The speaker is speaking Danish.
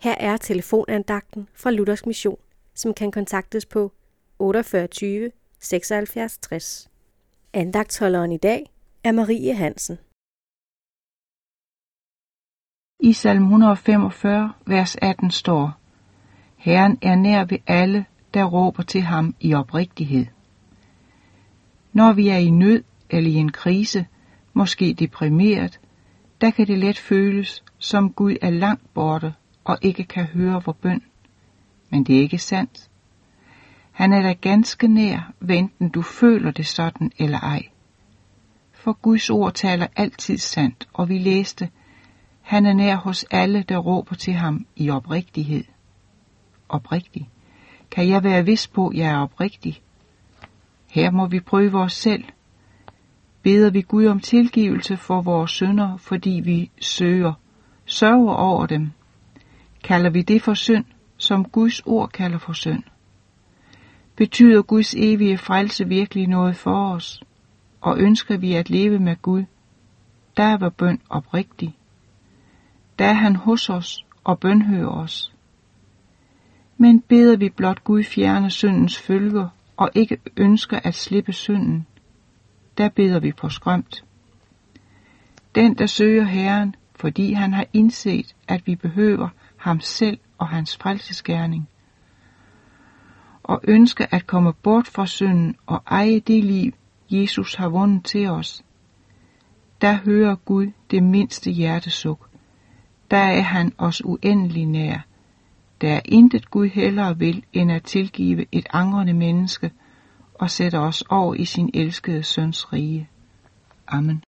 Her er telefonandagten fra Luthers Mission, som kan kontaktes på 48 76 60. Andagtholderen i dag er Marie Hansen. I salm 145, vers 18 står, Herren er nær ved alle, der råber til ham i oprigtighed. Når vi er i nød eller i en krise, måske deprimeret, der kan det let føles, som Gud er langt borte og ikke kan høre vor bøn. Men det er ikke sandt. Han er da ganske nær, enten du føler det sådan eller ej. For Guds ord taler altid sandt, og vi læste, han er nær hos alle, der råber til ham i oprigtighed. Oprigtig. Kan jeg være vis på, at jeg er oprigtig? Her må vi prøve os selv. Beder vi Gud om tilgivelse for vores synder, fordi vi søger, sørger over dem? Kalder vi det for synd, som Guds ord kalder for synd? Betyder Guds evige frelse virkelig noget for os? Og ønsker vi at leve med Gud? Der var bøn oprigtig. Der er han hos os og bønhører os. Men beder vi blot Gud fjerne syndens følger og ikke ønsker at slippe synden, der beder vi på skrømt. Den, der søger Herren, fordi han har indset, at vi behøver ham selv og hans frelsesgerning, og ønske at komme bort fra synden og eje det liv, Jesus har vundet til os, der hører Gud det mindste hjertesuk. Der er han os uendelig nær. Der er intet Gud hellere vil, end at tilgive et angrende menneske og sætte os over i sin elskede søns rige. Amen.